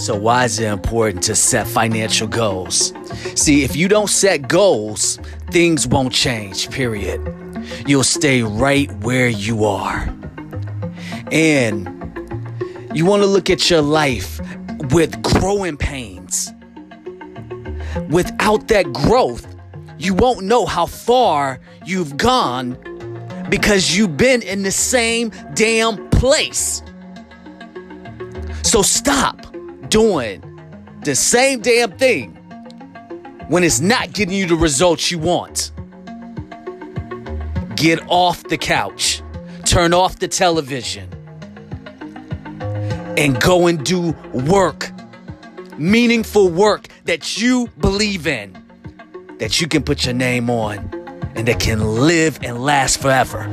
So, why is it important to set financial goals? See, if you don't set goals, things won't change, period. You'll stay right where you are. And you want to look at your life with growing pains. Without that growth, you won't know how far you've gone because you've been in the same damn place. So stop doing the same damn thing when it's not getting you the results you want. Get off the couch, turn off the television, and go and do work. Meaningful work that you believe in, that you can put your name on, and that can live and last forever.